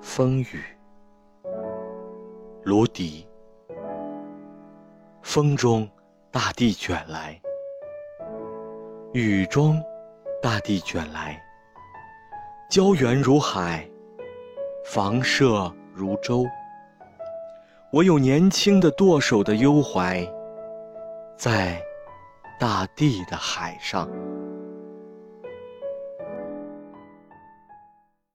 风雨，芦笛。风中，大地卷来；雨中，大地卷来。胶原如海，房舍如舟。我有年轻的舵手的忧怀，在大地的海上。